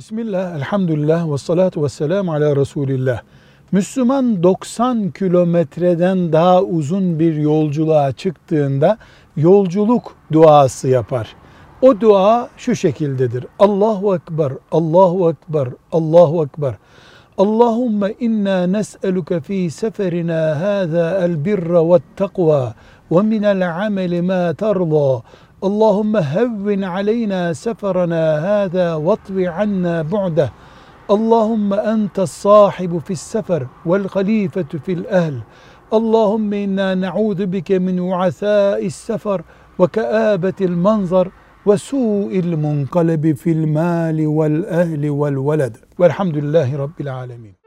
Bismillah, elhamdülillah ve salatu ve selamu ala Resulillah. Müslüman 90 kilometreden daha uzun bir yolculuğa çıktığında yolculuk duası yapar. O dua şu şekildedir. Allahu Ekber, Allahu Ekber, Allahu Ekber. Allahümme inna nes'eluke fi seferina hâzâ el birra ve takva ve minel ameli ma terza. اللهم هون علينا سفرنا هذا واطو عنا بعده. اللهم أنت الصاحب في السفر والخليفة في الأهل. اللهم إنا نعوذ بك من وعثاء السفر وكآبة المنظر وسوء المنقلب في المال والأهل والولد. والحمد لله رب العالمين.